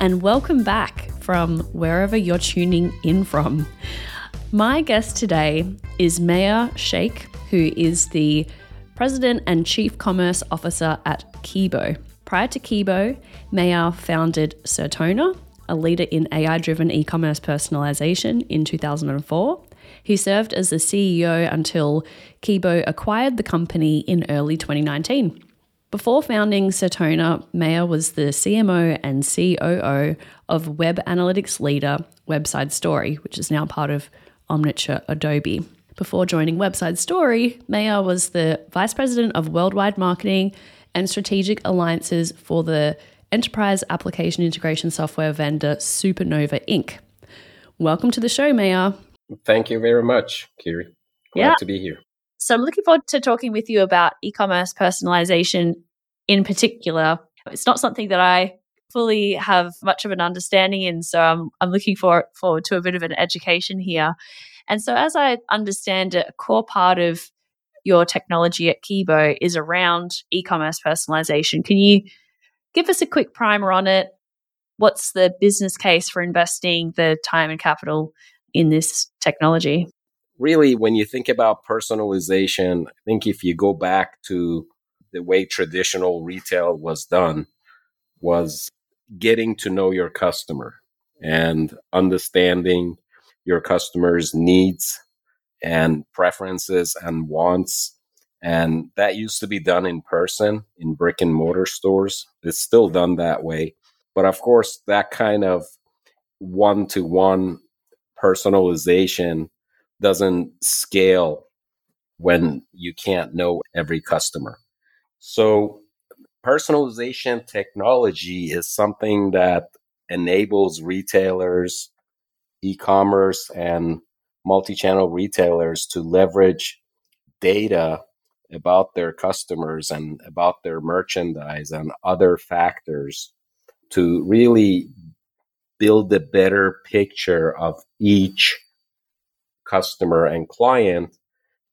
and welcome back from wherever you're tuning in from. My guest today is Maya Sheikh, who is the President and Chief Commerce Officer at Kibo. Prior to Kibo, Maya founded Certona, a leader in AI driven e commerce personalization, in 2004. He served as the CEO until Kibo acquired the company in early 2019. Before founding Certona, Maya was the CMO and COO of web analytics leader Webside Story, which is now part of Omniture Adobe. Before joining Webside Story, Maya was the Vice President of Worldwide Marketing and Strategic Alliances for the enterprise application integration software vendor Supernova Inc. Welcome to the show, Maya. Thank you very much, Kiri. Glad yeah. to be here. So I'm looking forward to talking with you about e commerce personalization in particular. It's not something that I fully have much of an understanding in, so I'm, I'm looking for, forward to a bit of an education here. And so, as I understand it, a core part of your technology at Kibo is around e commerce personalization. Can you give us a quick primer on it? What's the business case for investing the time and capital in this technology? Really, when you think about personalization, I think if you go back to the way traditional retail was done, was getting to know your customer and understanding your customer's needs and preferences and wants. And that used to be done in person in brick and mortar stores. It's still done that way. But of course, that kind of one to one personalization doesn't scale when you can't know every customer. So personalization technology is something that enables retailers, e-commerce and multi-channel retailers to leverage data about their customers and about their merchandise and other factors to really build a better picture of each customer and client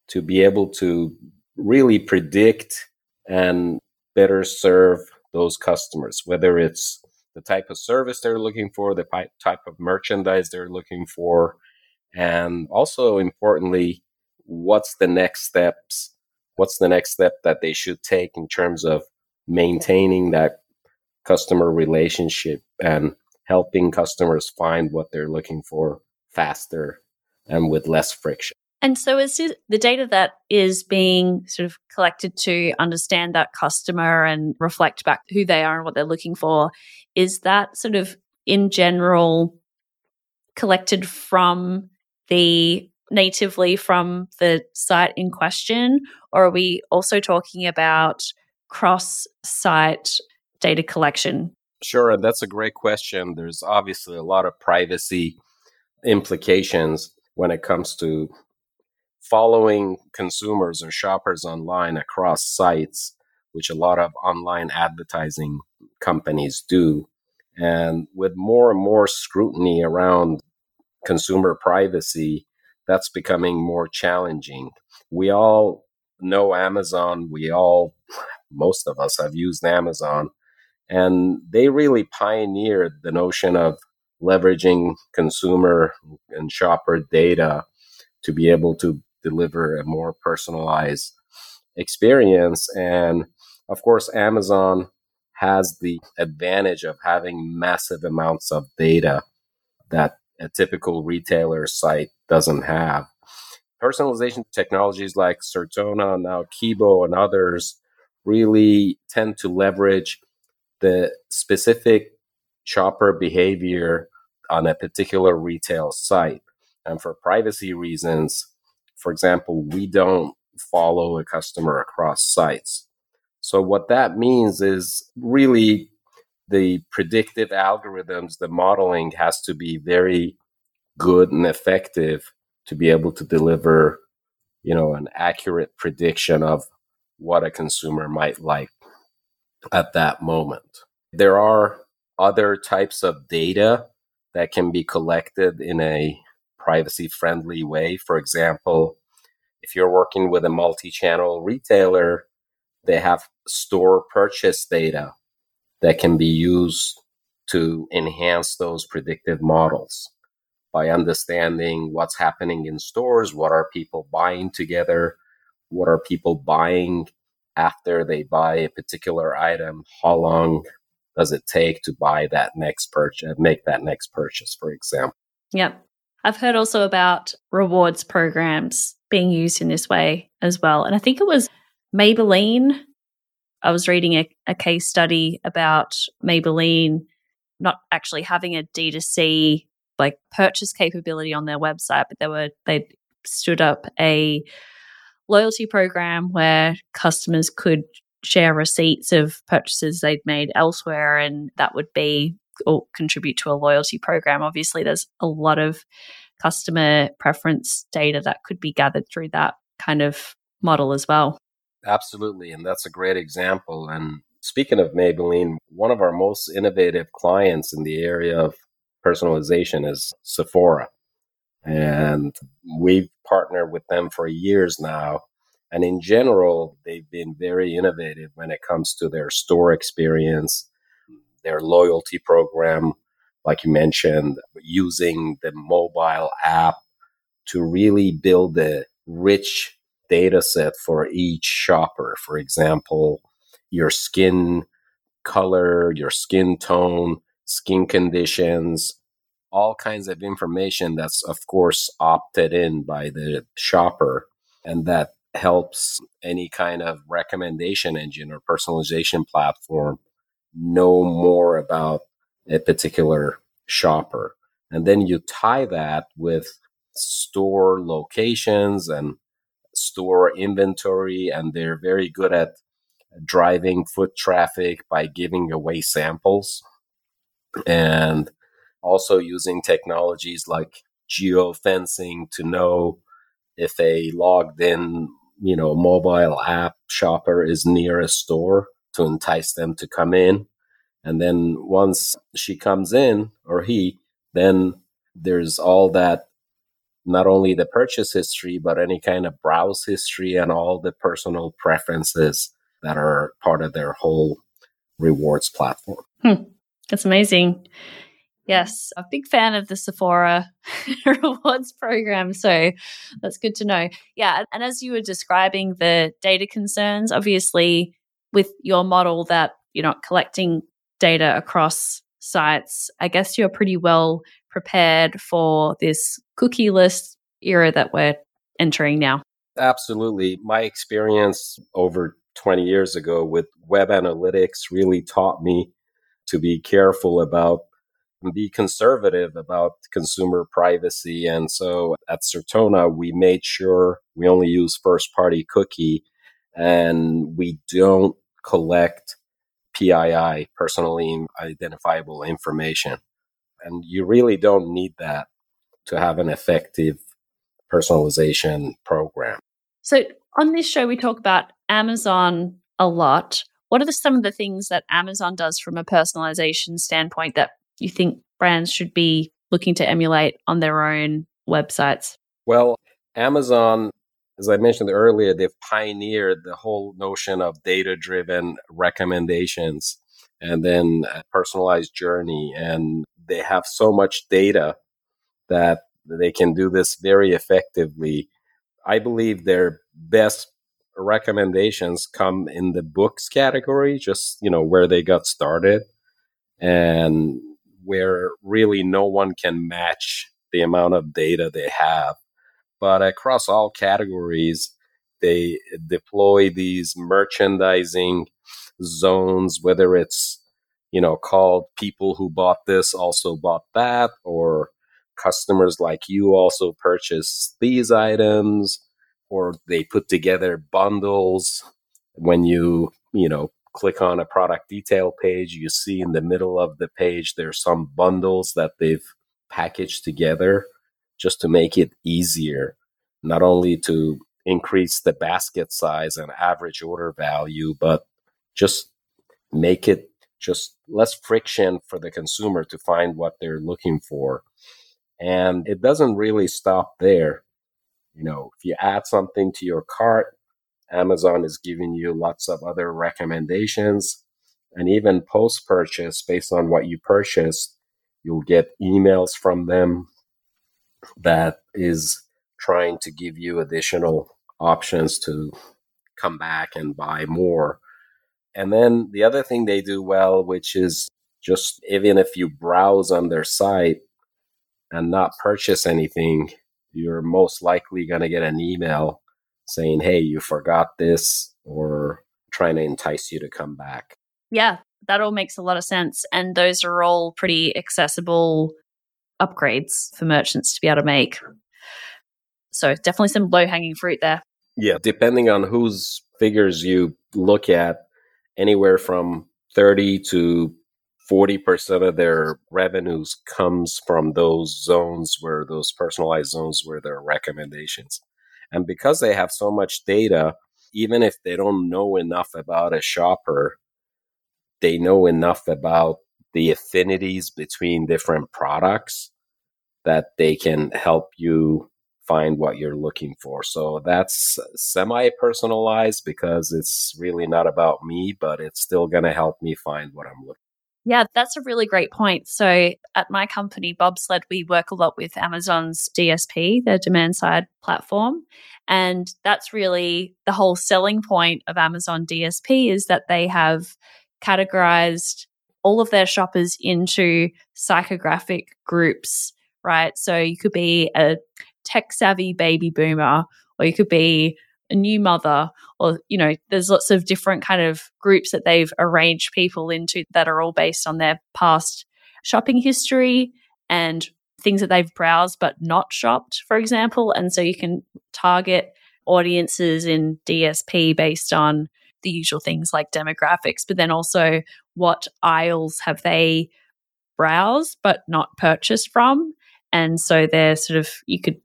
to be able to really predict and better serve those customers, whether it's the type of service they're looking for, the type of merchandise they're looking for, and also importantly, what's the next steps? What's the next step that they should take in terms of maintaining that customer relationship and helping customers find what they're looking for faster and with less friction. And so, is the data that is being sort of collected to understand that customer and reflect back who they are and what they're looking for, is that sort of in general collected from the natively from the site in question? Or are we also talking about cross site data collection? Sure. That's a great question. There's obviously a lot of privacy implications when it comes to following consumers or shoppers online across sites, which a lot of online advertising companies do. And with more and more scrutiny around consumer privacy, that's becoming more challenging. We all know Amazon. We all, most of us have used Amazon. And they really pioneered the notion of leveraging consumer and shopper data to be able to deliver a more personalized experience. And of course, Amazon has the advantage of having massive amounts of data that a typical retailer site doesn't have. Personalization technologies like Certona, now Kibo, and others really tend to leverage the specific shopper behavior on a particular retail site. And for privacy reasons, for example, we don't follow a customer across sites. So what that means is really the predictive algorithms, the modeling has to be very good and effective to be able to deliver, you know, an accurate prediction of what a consumer might like at that moment. There are other types of data that can be collected in a privacy friendly way. For example, if you're working with a multi channel retailer, they have store purchase data that can be used to enhance those predictive models by understanding what's happening in stores, what are people buying together, what are people buying after they buy a particular item, how long does it take to buy that next purchase, uh, make that next purchase, for example. Yep. I've heard also about rewards programs being used in this way as well. And I think it was Maybelline I was reading a, a case study about Maybelline not actually having a D2C like purchase capability on their website, but they were they stood up a loyalty program where customers could share receipts of purchases they'd made elsewhere and that would be or contribute to a loyalty program. Obviously there's a lot of customer preference data that could be gathered through that kind of model as well. Absolutely. And that's a great example. And speaking of Maybelline, one of our most innovative clients in the area of personalization is Sephora. And we've partnered with them for years now. And in general, they've been very innovative when it comes to their store experience, their loyalty program, like you mentioned, using the mobile app to really build a rich data set for each shopper. For example, your skin color, your skin tone, skin conditions, all kinds of information that's, of course, opted in by the shopper. And that helps any kind of recommendation engine or personalization platform know more about a particular shopper. And then you tie that with store locations and store inventory and they're very good at driving foot traffic by giving away samples and also using technologies like geofencing to know if a logged in you know mobile app shopper is near a store to entice them to come in and then once she comes in or he then there's all that not only the purchase history, but any kind of browse history and all the personal preferences that are part of their whole rewards platform. Hmm. That's amazing. Yes, a big fan of the Sephora rewards program. So that's good to know. Yeah. And as you were describing the data concerns, obviously, with your model that you're not collecting data across sites, I guess you're pretty well prepared for this cookieless era that we're entering now? Absolutely. My experience over 20 years ago with web analytics really taught me to be careful about be conservative about consumer privacy. And so at Certona, we made sure we only use first party cookie and we don't collect PII, personally identifiable information. And you really don't need that to have an effective personalization program. So, on this show, we talk about Amazon a lot. What are the, some of the things that Amazon does from a personalization standpoint that you think brands should be looking to emulate on their own websites? Well, Amazon, as I mentioned earlier, they've pioneered the whole notion of data driven recommendations and then a personalized journey. And they have so much data that they can do this very effectively. I believe their best recommendations come in the books category, just, you know, where they got started and where really no one can match the amount of data they have. But across all categories, they deploy these merchandising zones, whether it's you know, called people who bought this also bought that, or customers like you also purchased these items, or they put together bundles when you, you know, click on a product detail page, you see in the middle of the page there's some bundles that they've packaged together just to make it easier, not only to increase the basket size and average order value, but just make it just less friction for the consumer to find what they're looking for. And it doesn't really stop there. You know, if you add something to your cart, Amazon is giving you lots of other recommendations. And even post purchase, based on what you purchased, you'll get emails from them that is trying to give you additional options to come back and buy more. And then the other thing they do well, which is just even if you browse on their site and not purchase anything, you're most likely going to get an email saying, hey, you forgot this, or trying to entice you to come back. Yeah, that all makes a lot of sense. And those are all pretty accessible upgrades for merchants to be able to make. So definitely some low hanging fruit there. Yeah, depending on whose figures you look at, anywhere from 30 to 40% of their revenues comes from those zones where those personalized zones where there are recommendations. And because they have so much data, even if they don't know enough about a shopper, they know enough about the affinities between different products that they can help you find what you're looking for. So that's semi personalized because it's really not about me, but it's still going to help me find what I'm looking yeah, that's a really great point. So at my company, Bobsled, we work a lot with Amazon's DSP, their demand side platform. And that's really the whole selling point of Amazon DSP is that they have categorized all of their shoppers into psychographic groups, right? So you could be a tech savvy baby boomer, or you could be a new mother or you know there's lots of different kind of groups that they've arranged people into that are all based on their past shopping history and things that they've browsed but not shopped for example. And so you can target audiences in DSP based on the usual things like demographics but then also what aisles have they browsed but not purchased from. And so they're sort of you could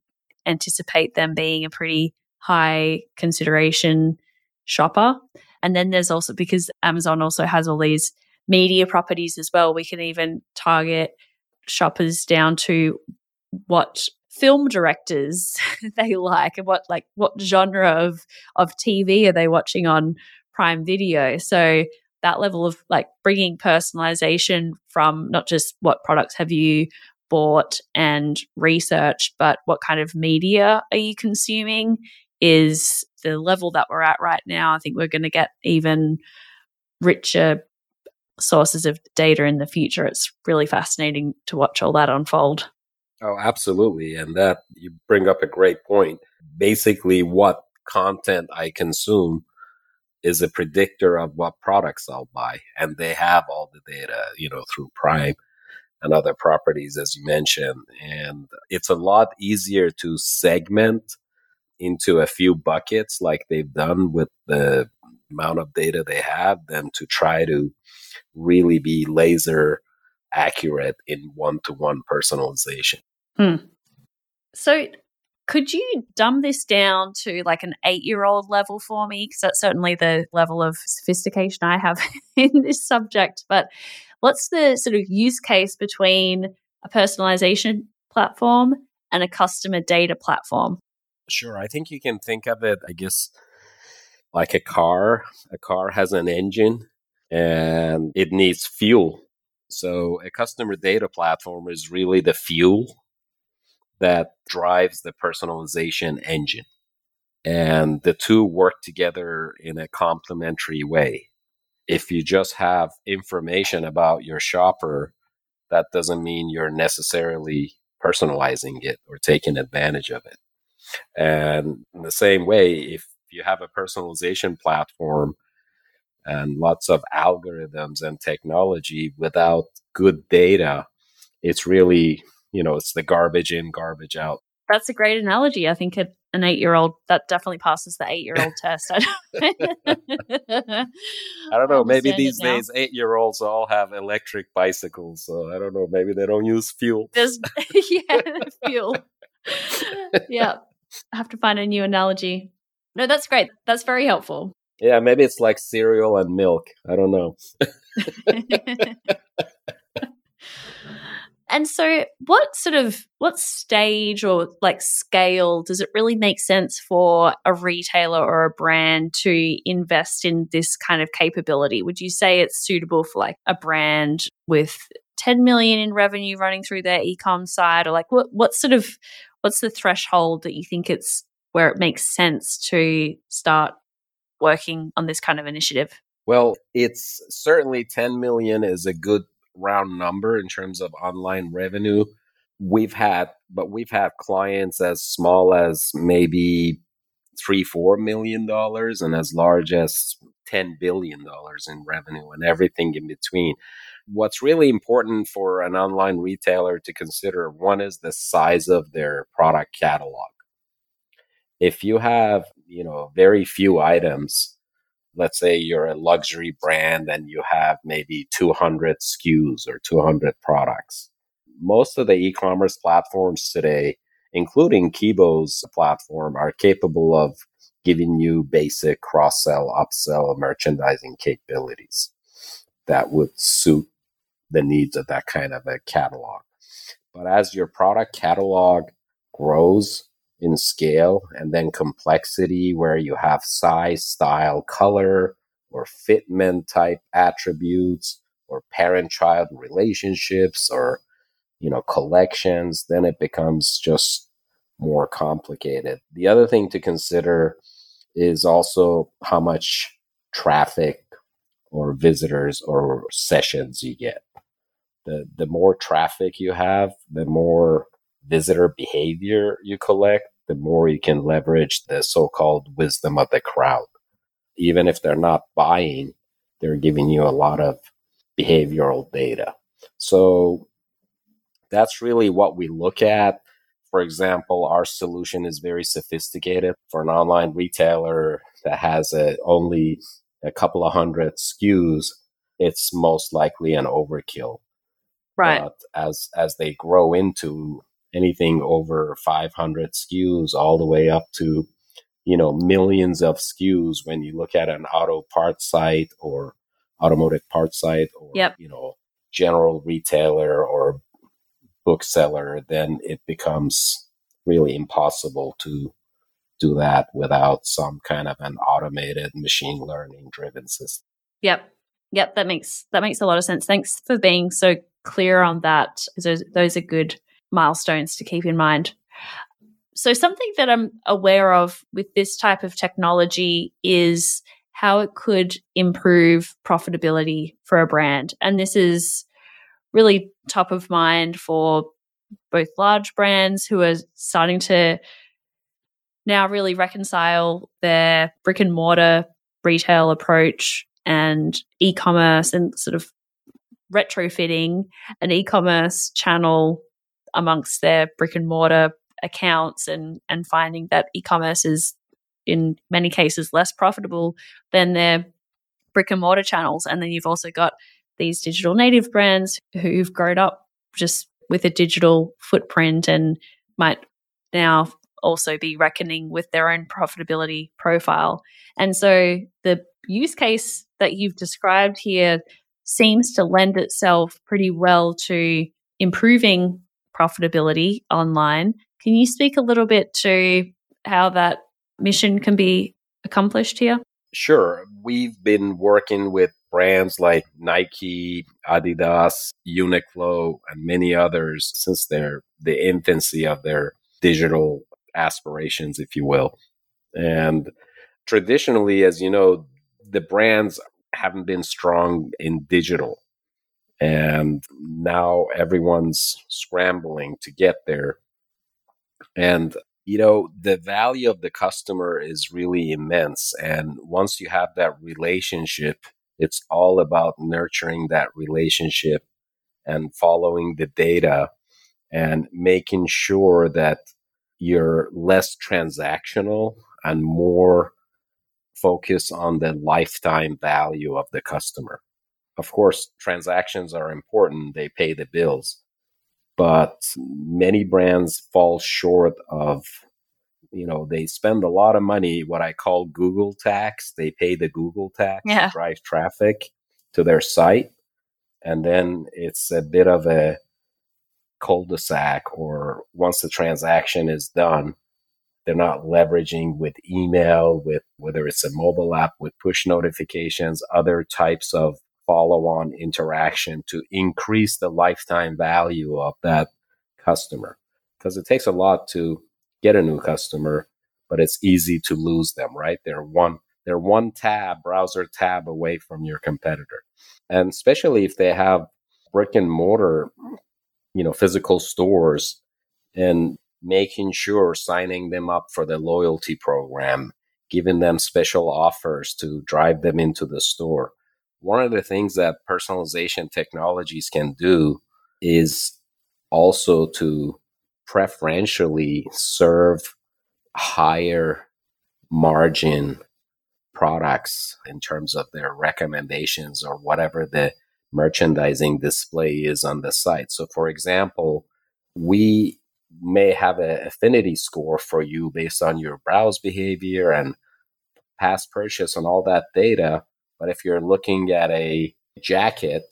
anticipate them being a pretty high consideration shopper. And then there's also because Amazon also has all these media properties as well, we can even target shoppers down to what film directors they like and what like what genre of of TV are they watching on Prime Video. So that level of like bringing personalization from not just what products have you bought and researched, but what kind of media are you consuming is the level that we're at right now. I think we're going to get even richer sources of data in the future. It's really fascinating to watch all that unfold. Oh, absolutely. And that you bring up a great point. Basically, what content I consume is a predictor of what products I'll buy. And they have all the data, you know, through Prime and other properties, as you mentioned. And it's a lot easier to segment into a few buckets like they've done with the amount of data they have than to try to really be laser accurate in one to one personalization. Hmm. So, could you dumb this down to like an eight year old level for me? Because that's certainly the level of sophistication I have in this subject. But what's the sort of use case between a personalization platform and a customer data platform? Sure. I think you can think of it, I guess, like a car. A car has an engine and it needs fuel. So a customer data platform is really the fuel that drives the personalization engine. And the two work together in a complementary way. If you just have information about your shopper, that doesn't mean you're necessarily personalizing it or taking advantage of it. And in the same way, if you have a personalization platform and lots of algorithms and technology without good data, it's really, you know, it's the garbage in, garbage out. that's a great analogy. I think it, an eight year old that definitely passes the eight year old test. I don't know. Maybe these days, eight year olds all have electric bicycles. So I don't know. Maybe they don't use fuel. There's, yeah, fuel. yeah. I have to find a new analogy. No, that's great. That's very helpful. Yeah, maybe it's like cereal and milk. I don't know. and so what sort of what stage or like scale does it really make sense for a retailer or a brand to invest in this kind of capability? Would you say it's suitable for like a brand with 10 million in revenue running through their ecom side or like what what sort of what's the threshold that you think it's where it makes sense to start working on this kind of initiative? Well, it's certainly 10 million is a good round number in terms of online revenue. We've had, but we've had clients as small as maybe three, four million dollars and as large as 10 billion dollars in revenue and everything in between. What's really important for an online retailer to consider one is the size of their product catalog. If you have you know very few items let's say you're a luxury brand and you have maybe 200 SKUs or 200 products most of the e-commerce platforms today including Kibo's platform are capable of giving you basic cross-sell upsell merchandising capabilities that would suit the needs of that kind of a catalog. But as your product catalog grows in scale and then complexity where you have size, style, color, or fitment type attributes or parent child relationships or you know collections then it becomes just more complicated. The other thing to consider is also how much traffic or visitors or sessions you get the the more traffic you have the more visitor behavior you collect the more you can leverage the so-called wisdom of the crowd. Even if they're not buying, they're giving you a lot of behavioral data. So that's really what we look at. For example, our solution is very sophisticated for an online retailer that has a, only a couple of hundred SKUs. It's most likely an overkill. Right. But as as they grow into anything over 500 SKUs all the way up to you know millions of SKUs when you look at an auto parts site or automotive parts site or yep. you know general retailer or bookseller then it becomes really impossible to do that without some kind of an automated machine learning driven system yep yep that makes that makes a lot of sense thanks for being so clear on that those, those are good milestones to keep in mind. So, something that I'm aware of with this type of technology is how it could improve profitability for a brand. And this is really top of mind for both large brands who are starting to now really reconcile their brick and mortar retail approach and e commerce and sort of retrofitting an e commerce channel amongst their brick and mortar accounts and and finding that e-commerce is in many cases less profitable than their brick and mortar channels and then you've also got these digital native brands who've grown up just with a digital footprint and might now also be reckoning with their own profitability profile. And so the use case that you've described here seems to lend itself pretty well to improving profitability online. Can you speak a little bit to how that mission can be accomplished here? Sure. We've been working with brands like Nike, Adidas, Uniqlo, and many others since their the infancy of their digital aspirations, if you will. And traditionally, as you know, the brands haven't been strong in digital. And now everyone's scrambling to get there. And you know the value of the customer is really immense. And once you have that relationship it's all about nurturing that relationship and following the data and making sure that you're less transactional and more focused on the lifetime value of the customer. Of course, transactions are important, they pay the bills, but many brands fall short of you know they spend a lot of money what i call google tax they pay the google tax yeah. to drive traffic to their site and then it's a bit of a cul-de-sac or once the transaction is done they're not leveraging with email with whether it's a mobile app with push notifications other types of follow-on interaction to increase the lifetime value of that customer. Because it takes a lot to get a new customer but it's easy to lose them right? They're one they're one tab browser tab away from your competitor. And especially if they have brick and mortar you know physical stores and making sure signing them up for the loyalty program giving them special offers to drive them into the store one of the things that personalization technologies can do is also to preferentially serve higher margin products in terms of their recommendations or whatever the merchandising display is on the site. So, for example, we may have an affinity score for you based on your browse behavior and past purchase and all that data. But if you're looking at a jacket,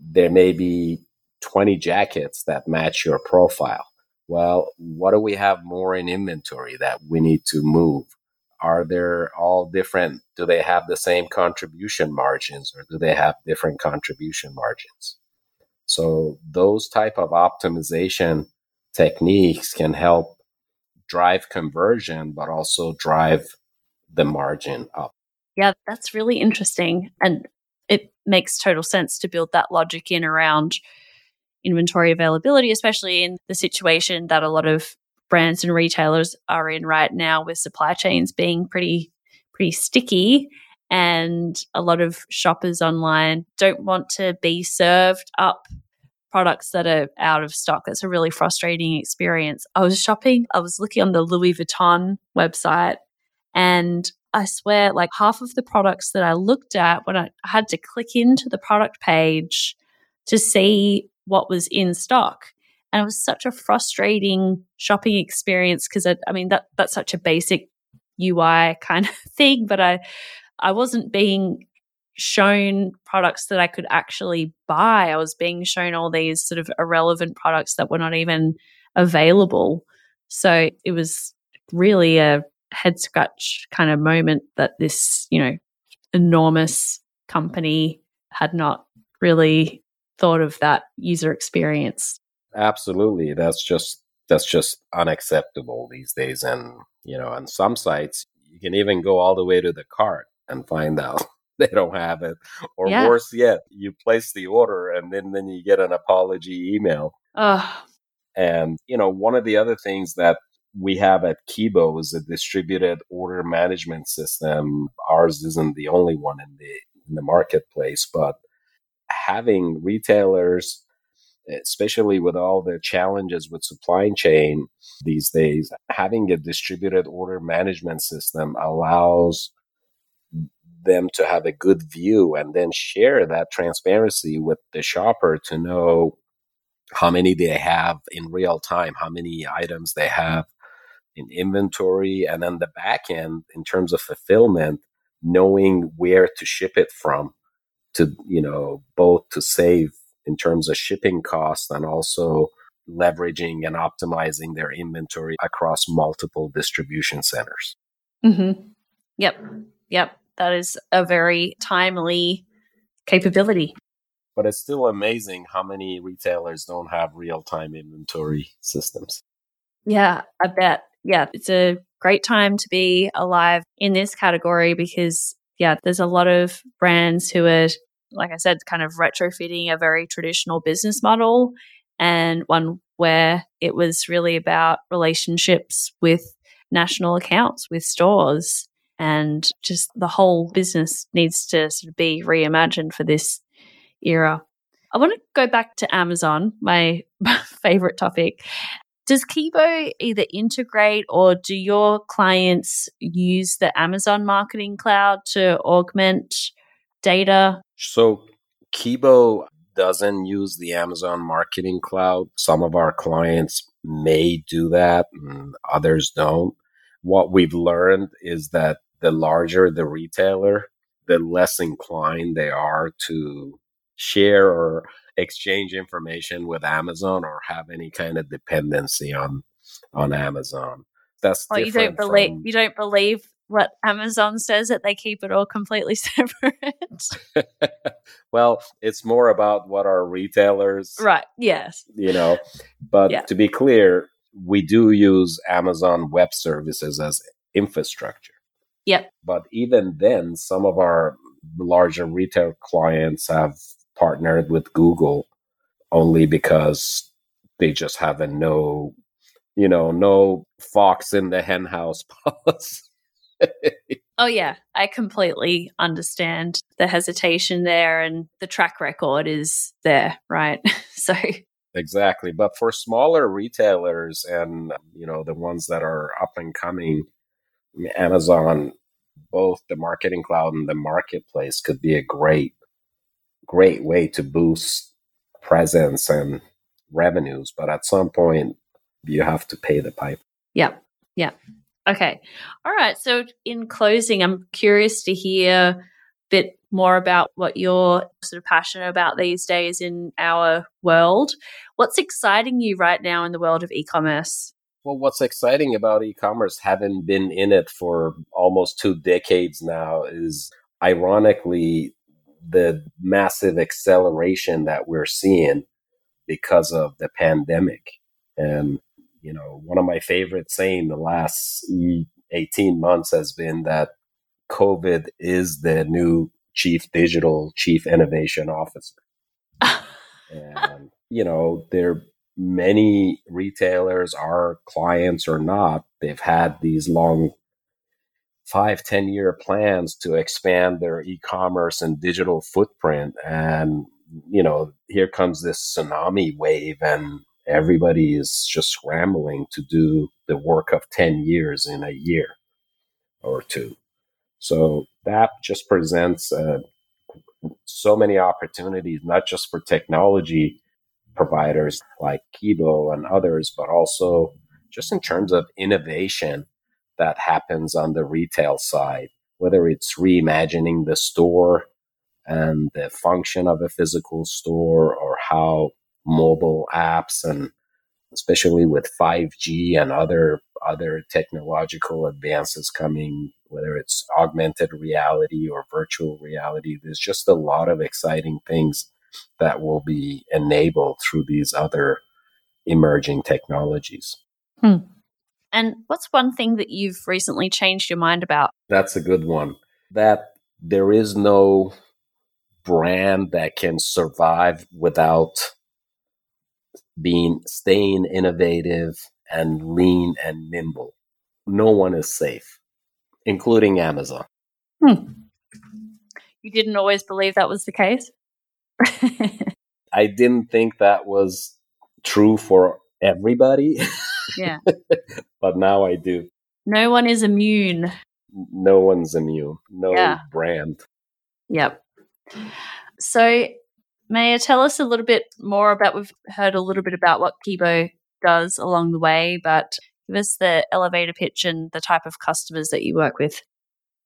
there may be 20 jackets that match your profile. Well, what do we have more in inventory that we need to move? Are there all different? Do they have the same contribution margins or do they have different contribution margins? So those type of optimization techniques can help drive conversion, but also drive the margin up. Yeah, that's really interesting. And it makes total sense to build that logic in around inventory availability, especially in the situation that a lot of brands and retailers are in right now with supply chains being pretty pretty sticky and a lot of shoppers online don't want to be served up products that are out of stock. That's a really frustrating experience. I was shopping, I was looking on the Louis Vuitton website and I swear like half of the products that I looked at when I had to click into the product page to see what was in stock. And it was such a frustrating shopping experience because I, mean that that's such a basic UI kind of thing, but I I wasn't being shown products that I could actually buy. I was being shown all these sort of irrelevant products that were not even available. So it was really a head scratch kind of moment that this, you know, enormous company had not really thought of that user experience. Absolutely. That's just that's just unacceptable these days and you know on some sites you can even go all the way to the cart and find out they don't have it or yeah. worse yet you place the order and then then you get an apology email. And you know one of the other things that we have at Kibo is a distributed order management system. Ours isn't the only one in the in the marketplace but having retailers, especially with all the challenges with supply chain these days, having a distributed order management system allows them to have a good view and then share that transparency with the shopper to know how many they have in real time, how many items they have in inventory, and then the back end in terms of fulfillment, knowing where to ship it from to you know both to save in terms of shipping costs and also leveraging and optimizing their inventory across multiple distribution centers. Mm-hmm. Yep, yep, that is a very timely capability. But it's still amazing how many retailers don't have real time inventory systems. Yeah, I bet. Yeah, it's a great time to be alive in this category because yeah, there's a lot of brands who are, like I said, kind of retrofitting a very traditional business model and one where it was really about relationships with national accounts, with stores, and just the whole business needs to sort of be reimagined for this era. I want to go back to Amazon, my favorite topic. Does Kibo either integrate or do your clients use the Amazon Marketing Cloud to augment data? So Kibo doesn't use the Amazon Marketing Cloud. Some of our clients may do that, and others don't. What we've learned is that the larger the retailer, the less inclined they are to share or exchange information with Amazon or have any kind of dependency on on Amazon. That's oh, you don't believe from, you don't believe what Amazon says that they keep it all completely separate. well, it's more about what our retailers Right. Yes. You know, but yeah. to be clear, we do use Amazon Web Services as infrastructure. Yep. But even then, some of our larger retail clients have partnered with Google only because they just have a no, you know, no fox in the henhouse policy. oh yeah, I completely understand the hesitation there and the track record is there, right? so Exactly, but for smaller retailers and you know the ones that are up and coming, Amazon, both the marketing cloud and the marketplace could be a great great way to boost presence and revenues, but at some point you have to pay the pipe. Yeah. Yeah. Okay. All right. So in closing, I'm curious to hear a bit more about what you're sort of passionate about these days in our world. What's exciting you right now in the world of e-commerce? Well, what's exciting about e-commerce, having been in it for almost two decades now, is ironically the massive acceleration that we're seeing because of the pandemic. And, you know, one of my favorite saying the last mm, 18 months has been that COVID is the new chief digital, chief innovation officer. and, you know, there many retailers, our clients or not, they've had these long five, 10 year plans to expand their e-commerce and digital footprint. And, you know, here comes this tsunami wave and everybody is just scrambling to do the work of 10 years in a year or two. So that just presents uh, so many opportunities, not just for technology providers like Kibo and others, but also just in terms of innovation that happens on the retail side, whether it's reimagining the store and the function of a physical store or how mobile apps and especially with 5G and other other technological advances coming whether it's augmented reality or virtual reality there's just a lot of exciting things that will be enabled through these other emerging technologies. Hmm. And what's one thing that you've recently changed your mind about? That's a good one. That there is no brand that can survive without being staying innovative and lean and nimble. No one is safe, including Amazon. Hmm. You didn't always believe that was the case? I didn't think that was true for everybody. Yeah. but now I do. No one is immune. No one's immune. No yeah. brand. Yep. So, Maya, tell us a little bit more about. We've heard a little bit about what Kibo does along the way, but give us the elevator pitch and the type of customers that you work with.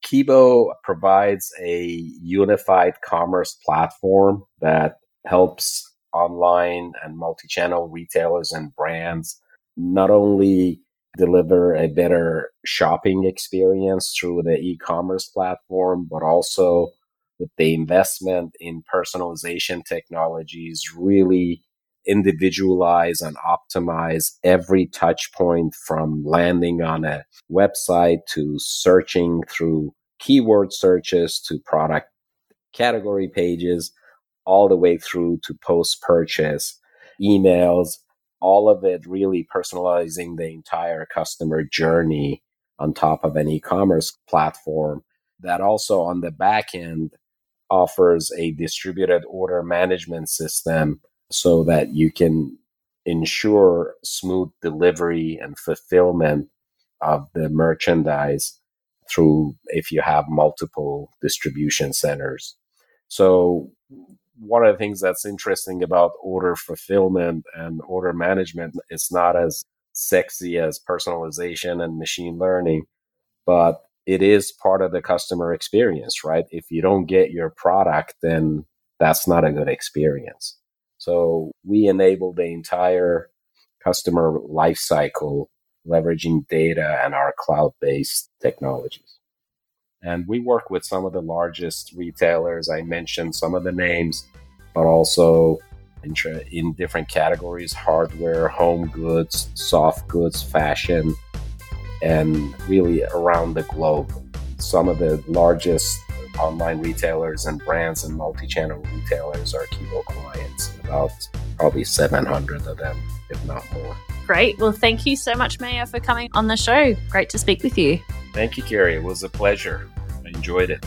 Kibo provides a unified commerce platform that helps online and multi channel retailers and brands not only deliver a better shopping experience through the e-commerce platform, but also with the investment in personalization technologies, really individualize and optimize every touch point from landing on a website to searching through keyword searches to product category pages, all the way through to post purchase emails all of it really personalizing the entire customer journey on top of an e-commerce platform that also on the back end offers a distributed order management system so that you can ensure smooth delivery and fulfillment of the merchandise through if you have multiple distribution centers. So one of the things that's interesting about order fulfillment and order management is not as sexy as personalization and machine learning, but it is part of the customer experience, right? If you don't get your product, then that's not a good experience. So we enable the entire customer lifecycle leveraging data and our cloud based technologies. And we work with some of the largest retailers. I mentioned some of the names, but also in, in different categories hardware, home goods, soft goods, fashion, and really around the globe. Some of the largest online retailers and brands and multi channel retailers are Kibo clients, about probably 700 of them, if not more. Great. Well, thank you so much, Maya, for coming on the show. Great to speak with you. Thank you, Carrie. It was a pleasure. I enjoyed it.